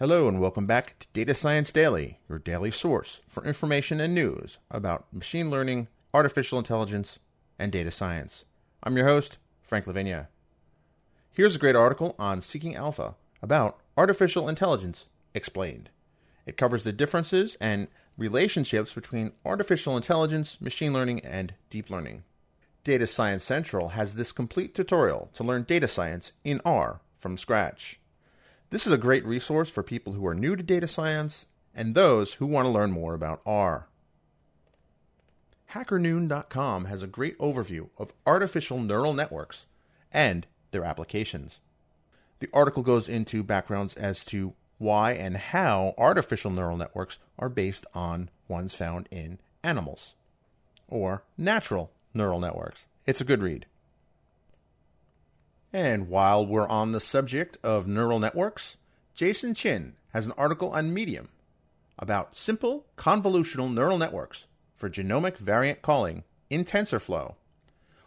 Hello and welcome back to Data Science Daily, your daily source for information and news about machine learning, artificial intelligence, and data science. I'm your host, Frank La Vigne. Here's a great article on Seeking Alpha about artificial intelligence explained. It covers the differences and relationships between artificial intelligence, machine learning, and deep learning. Data Science Central has this complete tutorial to learn data science in R from scratch. This is a great resource for people who are new to data science and those who want to learn more about R. HackerNoon.com has a great overview of artificial neural networks and their applications. The article goes into backgrounds as to why and how artificial neural networks are based on ones found in animals or natural neural networks. It's a good read. And while we're on the subject of neural networks, Jason Chin has an article on Medium about simple convolutional neural networks for genomic variant calling in TensorFlow.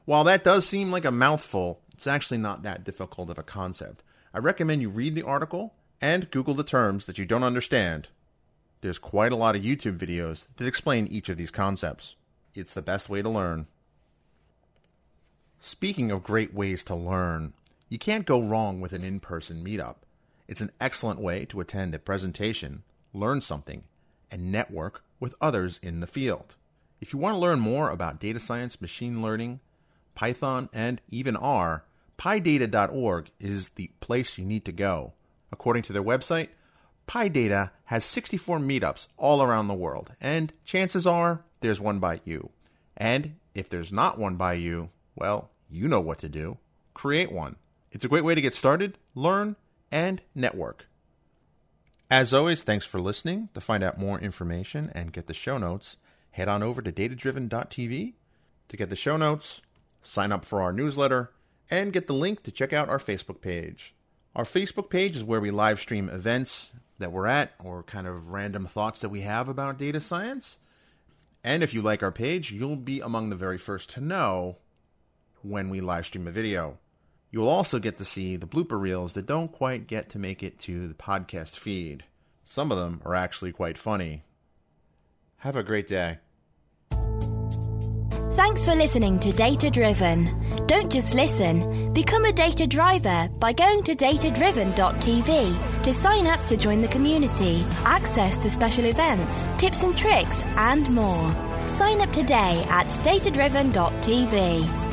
While that does seem like a mouthful, it's actually not that difficult of a concept. I recommend you read the article and Google the terms that you don't understand. There's quite a lot of YouTube videos that explain each of these concepts. It's the best way to learn. Speaking of great ways to learn, you can't go wrong with an in person meetup. It's an excellent way to attend a presentation, learn something, and network with others in the field. If you want to learn more about data science, machine learning, Python, and even R, PyData.org is the place you need to go. According to their website, PyData has 64 meetups all around the world, and chances are there's one by you. And if there's not one by you, well, you know what to do. Create one. It's a great way to get started, learn, and network. As always, thanks for listening. To find out more information and get the show notes, head on over to datadriven.tv to get the show notes, sign up for our newsletter, and get the link to check out our Facebook page. Our Facebook page is where we live stream events that we're at or kind of random thoughts that we have about data science. And if you like our page, you'll be among the very first to know when we live stream a video. You'll also get to see the blooper reels that don't quite get to make it to the podcast feed. Some of them are actually quite funny. Have a great day. Thanks for listening to Data Driven. Don't just listen, become a data driver by going to datadriven.tv to sign up to join the community, access to special events, tips and tricks, and more. Sign up today at datadriven.tv.